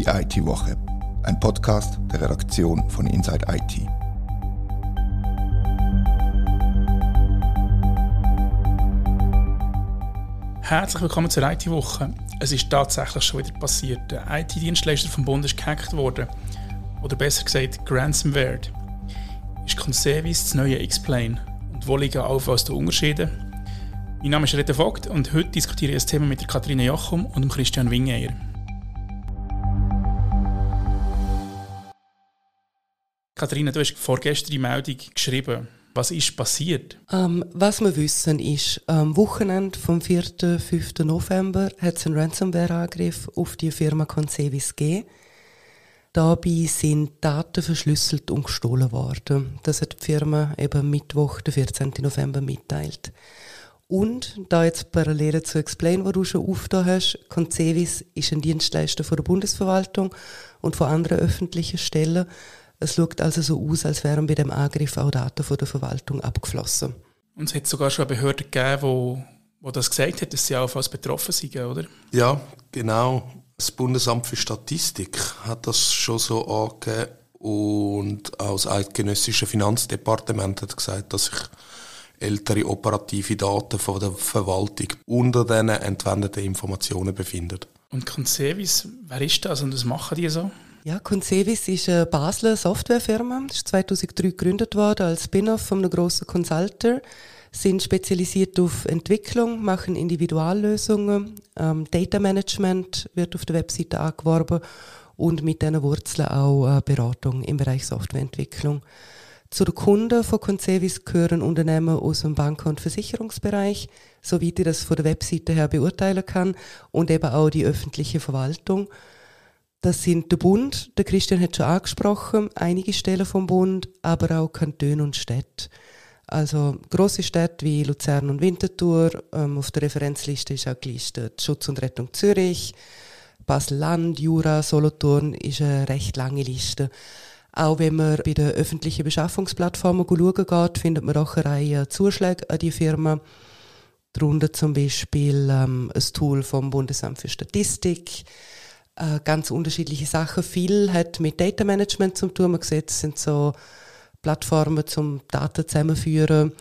Die IT-Woche, ein Podcast der Redaktion von Inside IT. Herzlich willkommen zur IT-Woche. Es ist tatsächlich schon wieder passiert. Der IT-Dienstleister vom Bund ist gehackt worden. Oder besser gesagt, Ransomware. Ist Conservis das neue Explain? Und wo liegen aus den Unterschiede? Mein Name ist Rita Vogt und heute diskutiere ich das Thema mit der Katharina Jochum und dem Christian Wingeyer. Katharina, du hast vorgestern die Meldung geschrieben. Was ist passiert? Ähm, was wir wissen ist, am Wochenende vom 4. 5. November hat es einen Ransomware-Angriff auf die Firma Concevis gegeben. Dabei sind Daten verschlüsselt und gestohlen worden. Das hat die Firma eben Mittwoch, den 14. November, mitteilt. Und da jetzt parallel zu Explain, wo du schon aufgetan hast, Concevis ist ein Dienstleister von der Bundesverwaltung und von anderen öffentlichen Stellen. Es schaut also so aus, als wären bei dem Angriff auch Daten von der Verwaltung abgeflossen. Und es hat sogar schon eine Behörde gegeben, wo, wo das gesagt hat, dass sie auch als betroffen sind, oder? Ja, genau. Das Bundesamt für Statistik hat das schon so angegeben und auch das eidgenössische Finanzdepartement hat gesagt, dass sich ältere operative Daten von der Verwaltung unter diesen entwendeten Informationen befinden. Und Concevis, wer ist das und was machen die so? Ja, Concevis ist eine Basler Softwarefirma. ist 2003 gegründet worden als Spin-off von einem grossen Consulter. Sind spezialisiert auf Entwicklung, machen Individuallösungen, ähm, Data Management wird auf der Webseite angeworben und mit diesen Wurzeln auch äh, Beratung im Bereich Softwareentwicklung. Zu den Kunden von Concevis gehören Unternehmen aus dem Banken- und Versicherungsbereich, soweit ich das von der Webseite her beurteilen kann, und eben auch die öffentliche Verwaltung. Das sind der Bund, der Christian hat schon angesprochen, einige Stellen vom Bund, aber auch Kantone und Städte. Also große Städte wie Luzern und Winterthur, ähm, auf der Referenzliste ist auch gelistet Schutz und Rettung Zürich, Basel-Land, Jura, Solothurn ist eine recht lange Liste. Auch wenn man bei den öffentlichen Beschaffungsplattformen schauen geht, findet man auch eine Reihe Zuschläge an die Firma. Darunter zum Beispiel ähm, ein Tool vom Bundesamt für Statistik, äh, ganz unterschiedliche Sachen. Viel hat mit Data Management zu tun. Man sieht, es sind so Plattformen zum Daten zusammenführen.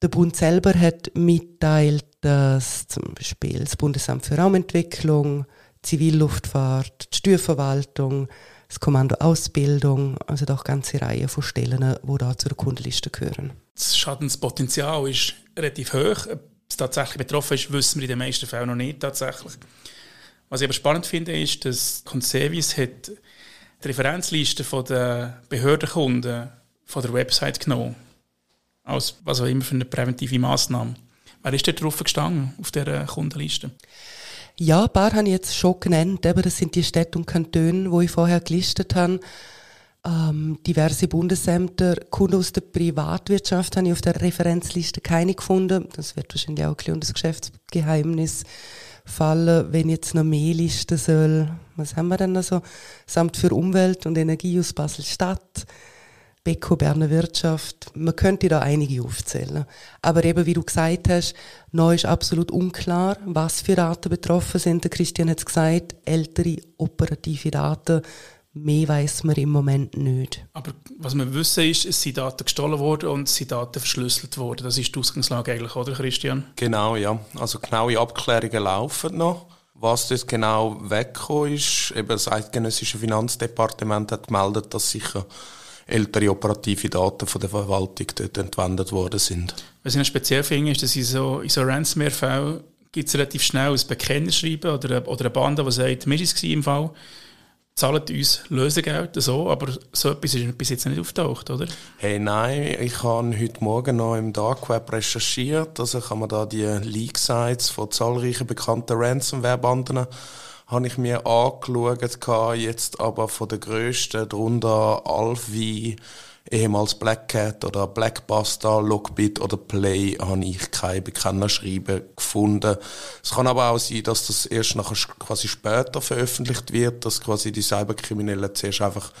Der Bund selber hat mitteilt, dass zum Beispiel das Bundesamt für Raumentwicklung, Zivilluftfahrt, die Steuerverwaltung, das Kommando Ausbildung, also doch ganze Reihe von Stellen, die da zur Kundenliste gehören. Das Schadenspotenzial ist relativ hoch. Ob es tatsächlich betroffen ist, wissen wir in den meisten Fällen noch nicht tatsächlich. Was ich aber spannend finde, ist, dass Conservis hat die Referenzliste der Behördenkunden von der Website genommen. Als was auch immer für eine präventive Massnahme. Wer ist dort drauf gestanden, auf dieser Kundenliste? Ja, ein paar habe ich jetzt schon genannt. Eben, das sind die Städte und Kantone, die ich vorher gelistet habe. Ähm, diverse Bundesämter, Kunden aus der Privatwirtschaft habe ich auf der Referenzliste keine gefunden. Das wird wahrscheinlich auch ein das Geschäftsgeheimnis fallen, wenn jetzt noch mehr Listen soll. Was haben wir denn noch so? Samt für Umwelt und Energie aus Basel-Stadt. Beko Berner Wirtschaft. Man könnte da einige aufzählen. Aber eben, wie du gesagt hast, noch ist absolut unklar, was für Daten betroffen sind. Der Christian hat es gesagt, ältere operative Daten. Mehr weiß man im Moment nicht. Aber was wir wissen ist, es sind Daten gestohlen worden und es sind Daten verschlüsselt worden. Das ist die Ausgangslage eigentlich, oder Christian? Genau, ja. Also genaue Abklärungen laufen noch. Was das genau weggekommen ist, eben das eidgenössische Finanzdepartement hat gemeldet, dass sicher ältere operative Daten von der Verwaltung dort entwendet worden sind. Was ich noch speziell finde, ist, dass in so, in so Ransomware-Fällen gibt es relativ schnell ein Bekennerschreiben oder, oder eine Bande, die sagt, mir war es im Fall, zahlt uns Lösegeld, so, aber so etwas ist bis jetzt nicht auftaucht, oder? Hey, nein, ich habe heute Morgen noch im Dark Web recherchiert, also kann man da die Leak-Sites von zahlreichen bekannten Ransomware-Banden habe ich mir angeschaut, jetzt aber von der grössten, darunter Alfie, ehemals Black Cat oder Blackbuster, Logbit oder Play, habe ich kein Bekennerschreiben gefunden. Es kann aber auch sein, dass das erst nachher quasi später veröffentlicht wird, dass quasi die Cyberkriminellen zuerst einfach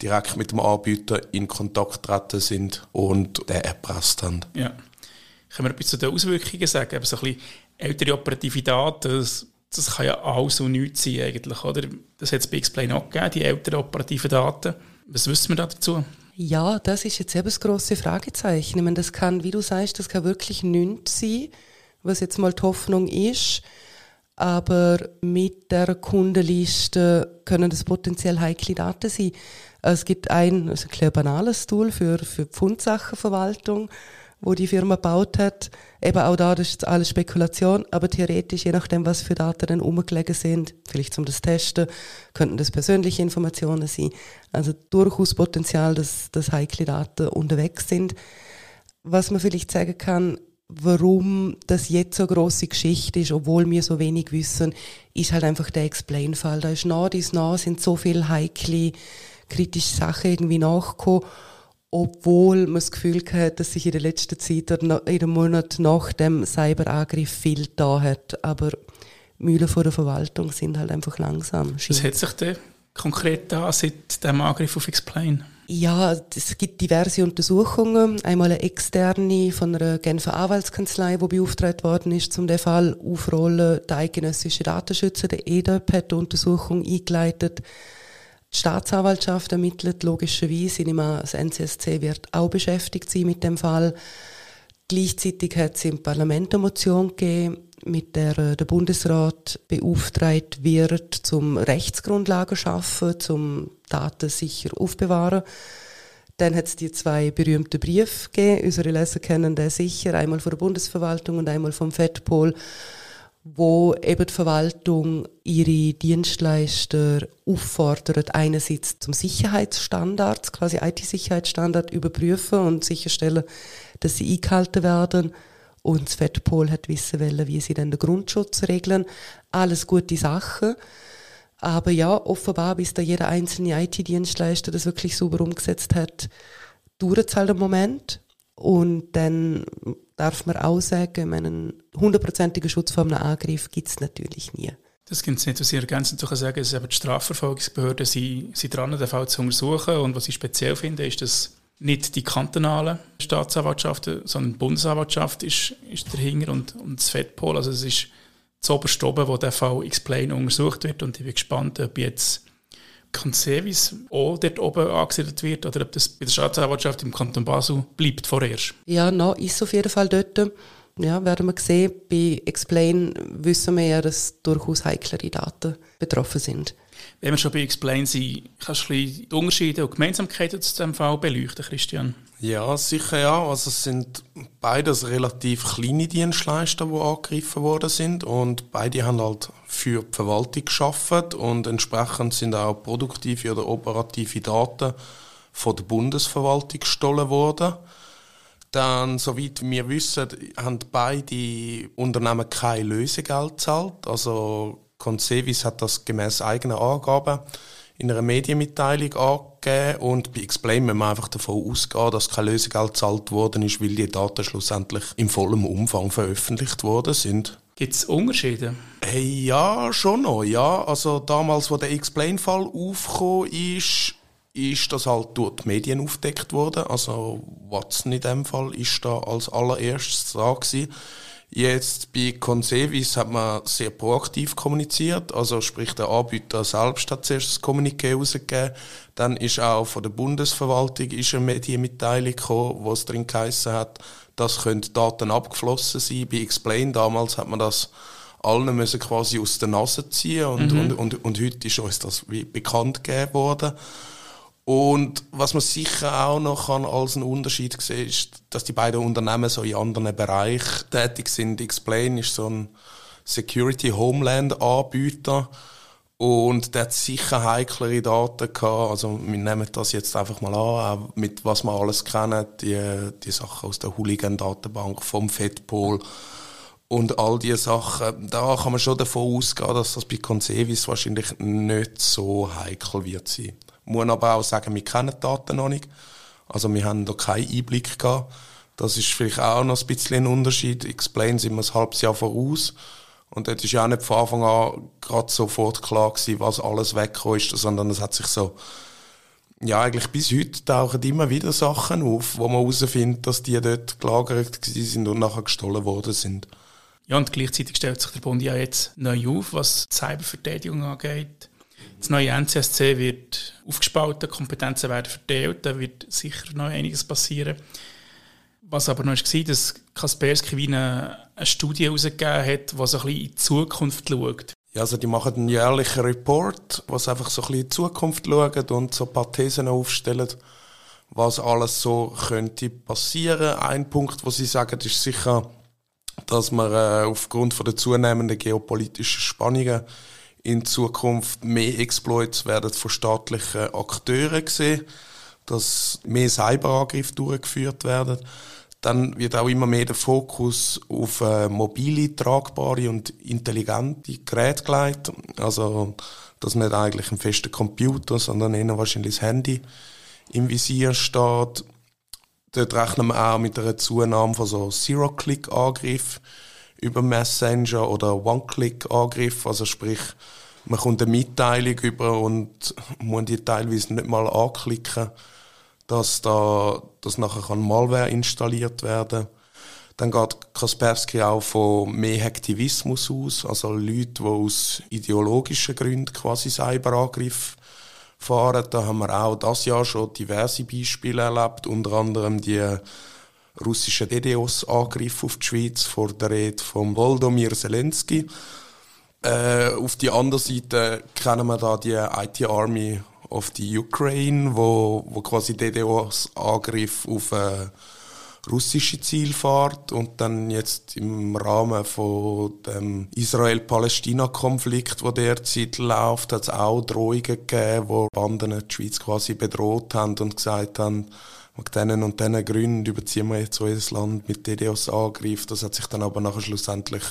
direkt mit dem Anbieter in Kontakt treten sind und den erpresst haben. Ja. Können wir etwas zu den Auswirkungen sagen? Eben so ein bisschen ältere operative Daten, das kann ja alles und nichts sein eigentlich, oder? Das hat es bei Explain auch gegeben, die älteren operativen Daten. Was wissen wir da dazu? Ja, das ist jetzt eben das grosse Fragezeichen. Ich meine, das kann, wie du sagst, das kann wirklich nichts sein, was jetzt mal die Hoffnung ist. Aber mit der Kundenliste können das potenziell heikle Daten sein. Es gibt ein, also ein banales Tool für, für Pfundsachenverwaltung wo die Firma gebaut hat. Eben auch da, das ist alles Spekulation, aber theoretisch, je nachdem, was für Daten dann umgelegen sind, vielleicht zum das Testen, könnten das persönliche Informationen sein. Also durchaus Potenzial, dass, dass heikle Daten unterwegs sind. Was man vielleicht sagen kann, warum das jetzt so große Geschichte ist, obwohl wir so wenig wissen, ist halt einfach der Explain-Fall. Da ist nah dies nah, sind so viele heikle, kritische Sachen irgendwie nachgekommen obwohl man das Gefühl hat, dass sich in der letzten Zeit oder in den Monaten nach dem Cyberangriff viel da hat. Aber Mühlen von der Verwaltung sind halt einfach langsam. Was hat sich denn konkret da seit dem Angriff auf Explain? Ja, es gibt diverse Untersuchungen. Einmal eine externe von einer Genfer Anwaltskanzlei, die beauftragt worden ist, um den Fall aufrollen. Der eidgenössische Datenschützer, der EDAP, hat die Untersuchung eingeleitet. Die Staatsanwaltschaft ermittelt logischerweise. Ich nehme das NCSC wird auch beschäftigt sein mit dem Fall. Gleichzeitig hat es im Parlament eine Motion gegeben, mit der äh, der Bundesrat beauftragt wird, zum Rechtsgrundlagen schaffen, zum Daten sicher aufbewahren. Dann hat es die zwei berühmten Briefe gegeben, unsere Leser kennen den sicher, einmal von der Bundesverwaltung und einmal vom FEDPOL, wo eben die Verwaltung ihre Dienstleister auffordert, einerseits zum Sicherheitsstandard, quasi IT-Sicherheitsstandard überprüfen und sicherstellen, dass sie eingehalten werden. Und das FEDPOL hat wissen wollen, wie sie dann den Grundschutz regeln. Alles gute Sachen. Aber ja, offenbar, bis da jeder einzelne IT-Dienstleister das wirklich sauber umgesetzt hat, dauert es halt einen Moment. Und dann darf man auch sagen, einen hundertprozentigen Schutz vor einem Angriff gibt es natürlich nie. Das gibt es nicht, was Sie ergänzend zu sagen, dass die Strafverfolgungsbehörden sind, sind dran, den Fall zu untersuchen. Und was ich speziell finde, ist, dass nicht die kantonalen Staatsanwaltschaften, sondern die Bundesanwaltschaft ist, ist dahinter und, und das FEDPOL. Also es ist das oberste wo der Fall Explain untersucht wird. Und ich bin gespannt, ob jetzt Conservis auch dort oben angesiedelt wird oder ob das bei der Staatsanwaltschaft im Kanton Basel bleibt vorerst? Ja, noch ist auf jeden Fall dort. Ja, werden wir sehen. Bei Explain wissen wir ja, dass durchaus heiklere Daten betroffen sind. Wenn wir schon bei Explain sind, kannst du die Unterschiede und Gemeinsamkeiten zu diesem Fall beleuchten, Christian? Ja, sicher ja. Also es sind beides relativ kleine Dienstleister, die angegriffen worden sind und beide haben halt für die Verwaltung geschafft und entsprechend sind auch produktive oder operative Daten von der Bundesverwaltung gestohlen worden. Dann, soweit wir wissen, haben beide Unternehmen kein Lösegeld gezahlt. Also Concevis hat das gemäß eigener Angaben in einer Medienmitteilung angegeben und bei Explain müssen wir einfach davon ausgehen, dass kein Lösegeld gezahlt worden ist, weil die Daten schlussendlich im vollen Umfang veröffentlicht worden sind. Gibt es Unterschiede? Hey, ja, schon noch, ja. Also damals, wo der Explain-Fall aufgekommen ist, ist das halt durch die Medien aufgedeckt worden. Also Watson in dem Fall ist da als allererstes da gewesen. Jetzt bei Concevis hat man sehr proaktiv kommuniziert, also sprich der Anbieter selbst hat zuerst das Kommuniqué rausgegeben, dann ist auch von der Bundesverwaltung ist eine Medienmitteilung gekommen, wo es drin geheißen hat, dass können Daten abgeflossen sein. Bei Explain damals hat man das allen müssen quasi aus der Nase ziehen und, mhm. und, und, und heute ist uns das wie bekannt gegeben worden. Und was man sicher auch noch kann als einen Unterschied sehen ist, dass die beiden Unternehmen so in anderen Bereichen tätig sind. Explain ist so ein Security Homeland Anbieter und der hat sicher heiklere Daten gehabt. Also wir nehmen das jetzt einfach mal an, auch mit was wir alles kennen, die, die Sachen aus der Hooligan-Datenbank vom FedPol und all diese Sachen. Da kann man schon davon ausgehen, dass das bei Concevis wahrscheinlich nicht so heikel wird sein. Muss aber auch sagen, wir kennen die Daten noch nicht. Also wir haben da keinen Einblick gehabt. Das ist vielleicht auch noch ein bisschen ein Unterschied. Explain sind wir ein halbes Jahr voraus. Und dort ist ja auch nicht von Anfang an gerade sofort klar gewesen, was alles weggekommen ist, sondern es hat sich so, ja, eigentlich bis heute tauchen immer wieder Sachen auf, wo man herausfindet, dass die dort gelagert sind und nachher gestohlen worden sind. Ja, und gleichzeitig stellt sich der Bund ja jetzt neu auf, was die Cyberverteidigung angeht. Das neue NCSC wird aufgespalten, Kompetenzen werden verteilt, da wird sicher noch einiges passieren. Was aber noch war, dass Kaspersky wie eine, eine Studie herausgegeben hat, die so ein bisschen in die Zukunft schaut. Ja, also die machen einen jährlichen Report, was einfach so ein bisschen in die Zukunft schaut und so ein paar Thesen aufstellen, was alles so könnte passieren. Ein Punkt, wo sie sagen, ist sicher, dass man äh, aufgrund von der zunehmenden geopolitischen Spannungen in Zukunft mehr Exploits werden von staatlichen Akteuren gesehen, dass mehr Cyberangriffe durchgeführt werden. Dann wird auch immer mehr der Fokus auf äh, mobile, tragbare und intelligente Geräte gelegt. Also, dass nicht eigentlich ein fester Computer, sondern eher wahrscheinlich das Handy im Visier steht. Dort rechnen wir auch mit einer Zunahme von so Zero-Click-Angriffen über Messenger oder One-Click-Angriffen. Also sprich, man kommt eine Mitteilung über und muss die teilweise nicht mal anklicken dass da dass nachher kann Malware installiert werden dann geht Kaspersky auch von mehr Aktivismus aus, also Leute, die aus ideologischen Gründen quasi Cyberangriffe fahren. Da haben wir auch das Jahr schon diverse Beispiele erlebt, unter anderem die russischen DDoS-Angriffe auf die Schweiz vor der Rede von Volodymyr Zelensky. Äh, auf die andere Seite kennen wir da die IT-Army of the Ukraine, wo, wo quasi DDoS-Angriff auf äh, russische Ziel fährt und dann jetzt im Rahmen von dem Israel-Palästina-Konflikt, wo derzeit läuft, hat es auch Drohungen gegeben, wo Banden die Schweiz quasi bedroht haben und gesagt haben, mit diesen und diesen Gründen überziehen wir jetzt unser Land mit DDoS-Angriff. Das hat sich dann aber nachher schlussendlich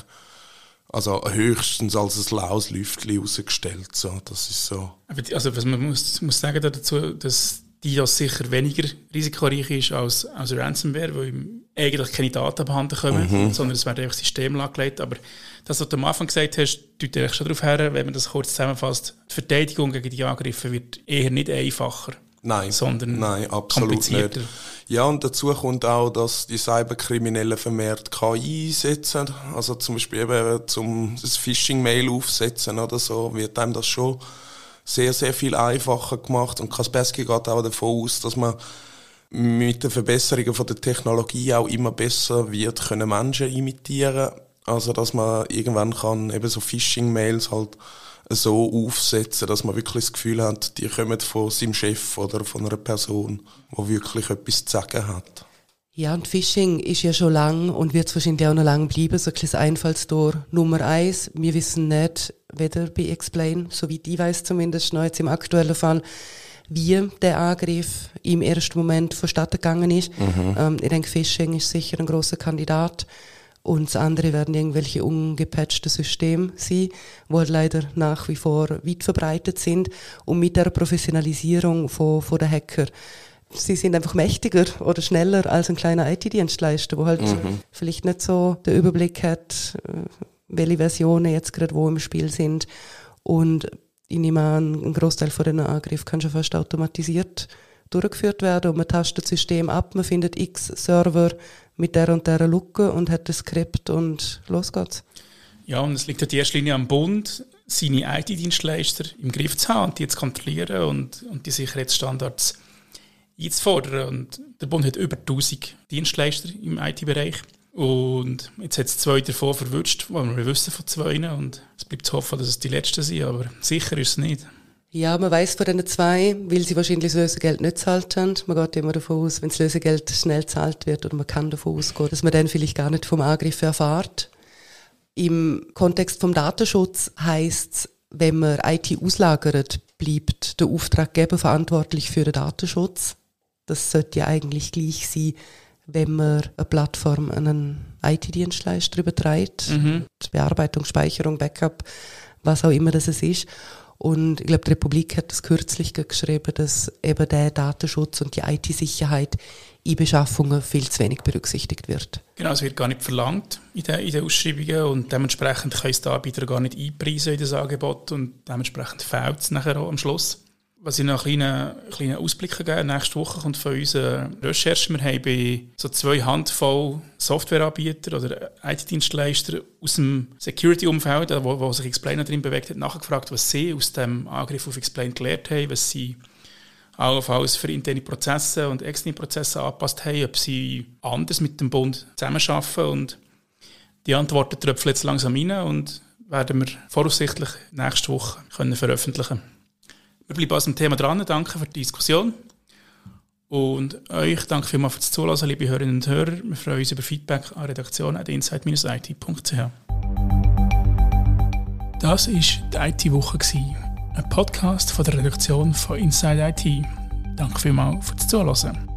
also höchstens als ein laues Lüftchen herausgestellt. So, das ist so. Also was man muss, muss sagen dazu, dass DDoS sicher weniger risikoreich ist als, als Ransomware, weil eigentlich keine Daten abhanden kommen, mhm. sondern es werden einfach System angelegt. Aber das, was du am Anfang gesagt hast, deutet eigentlich schon darauf her, wenn man das kurz zusammenfasst, die Verteidigung gegen die Angriffe wird eher nicht einfacher. Nein, sondern nein, absolut nicht. Ja, und dazu kommt auch, dass die Cyberkriminellen vermehrt KI einsetzen. Also zum Beispiel eben zum das Phishing-Mail aufsetzen oder so, wird einem das schon sehr, sehr viel einfacher gemacht. Und Kaspersky geht auch davon aus, dass man mit den Verbesserungen von der Technologie auch immer besser wird können Menschen imitieren. Also dass man irgendwann kann eben so Phishing-Mails halt so aufsetzen, dass man wirklich das Gefühl hat, die kommen von seinem Chef oder von einer Person, die wirklich etwas zu sagen hat. Ja, und Phishing ist ja schon lang und wird es wahrscheinlich auch noch lang bleiben, so ein kleines Einfallstor Nummer eins. Wir wissen nicht, weder bei Explain, soweit ich weiß zumindest, noch jetzt im aktuellen Fall, wie der Angriff im ersten Moment vonstatten gegangen ist. Mhm. Ähm, ich denke, Phishing ist sicher ein großer Kandidat. Und das andere werden irgendwelche ungepatchte Systeme sein, die halt leider nach wie vor weit verbreitet sind. Und mit der Professionalisierung von, von der Hacker, sie sind einfach mächtiger oder schneller als ein kleiner IT-Dienstleister, wo halt mhm. vielleicht nicht so den Überblick hat, äh, welche Versionen jetzt gerade wo im Spiel sind. Und ich nehme an, ein Großteil von den Angriffen kann schon fast automatisiert durchgeführt werden und man tastet das System ab, man findet x Server mit der und der Lücke und hat das Skript und los geht's. Ja, und es liegt in erster Linie am Bund, seine IT-Dienstleister im Griff zu haben und die zu kontrollieren und, und die Sicherheitsstandards einzufordern. Und der Bund hat über 1000 Dienstleister im IT-Bereich. Und jetzt hat es zwei davon verwünscht, weil wir wissen von zwei. Und es bleibt zu hoffen, dass es die letzten sind, aber sicher ist es nicht. Ja, man weiß von diesen zwei, weil sie wahrscheinlich das Lösegeld nicht zahlt haben. Man geht immer davon aus, wenn das Lösegeld schnell zahlt wird oder man kann davon ausgehen, dass man dann vielleicht gar nicht vom Angriff erfahrt. Im Kontext vom Datenschutz heißt wenn man IT auslagert, bleibt der Auftraggeber verantwortlich für den Datenschutz. Das sollte ja eigentlich gleich sein, wenn man eine Plattform an einen IT-Dienstleister überträgt. Mhm. Bearbeitung, Speicherung, Backup, was auch immer das ist. Und ich glaube, die Republik hat das kürzlich geschrieben, dass eben der Datenschutz und die IT-Sicherheit in Beschaffungen viel zu wenig berücksichtigt wird. Genau, es wird gar nicht verlangt in den, in den Ausschreibungen und dementsprechend können es die Anbieter gar nicht einpreisen in das Angebot und dementsprechend fehlt es nachher auch am Schluss. Was ich noch einen kleinen, kleinen Ausblick geben Nächste Woche kommt von uns eine Recherche. Wir haben bei so zwei Handvoll Softwareanbieter oder IT-Dienstleister aus dem Security-Umfeld, wo, wo sich Explainer drin bewegt hat, nachgefragt, was sie aus dem Angriff auf Explain gelernt haben, was sie allenfalls für interne Prozesse und externe Prozesse angepasst haben, ob sie anders mit dem Bund zusammenarbeiten. Und die Antworten tröpfeln jetzt langsam rein und werden wir voraussichtlich nächste Woche können veröffentlichen können. Wir bleiben also dem Thema dran. Danke für die Diskussion. Und euch danke vielmals fürs Zuhören, liebe Hörerinnen und Hörer. Wir freuen uns über Feedback an redaktion.insight-it.ch. Das war die IT-Woche, ein Podcast von der Redaktion von Inside IT. Danke vielmals fürs Zuhören.